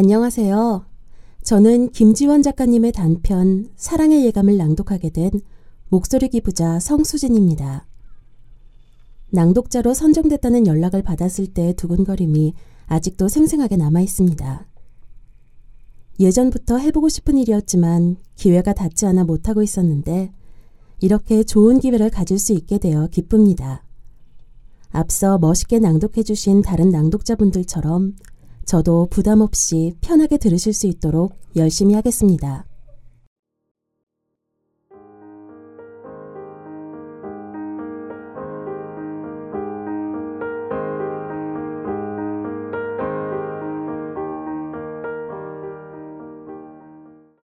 안녕하세요. 저는 김지원 작가님의 단편 사랑의 예감을 낭독하게 된 목소리 기부자 성수진입니다. 낭독자로 선정됐다는 연락을 받았을 때의 두근거림이 아직도 생생하게 남아 있습니다. 예전부터 해보고 싶은 일이었지만 기회가 닿지 않아 못하고 있었는데 이렇게 좋은 기회를 가질 수 있게 되어 기쁩니다. 앞서 멋있게 낭독해주신 다른 낭독자분들처럼 저도 부담 없이 편하게 들으실 수 있도록 열심히 하겠습니다.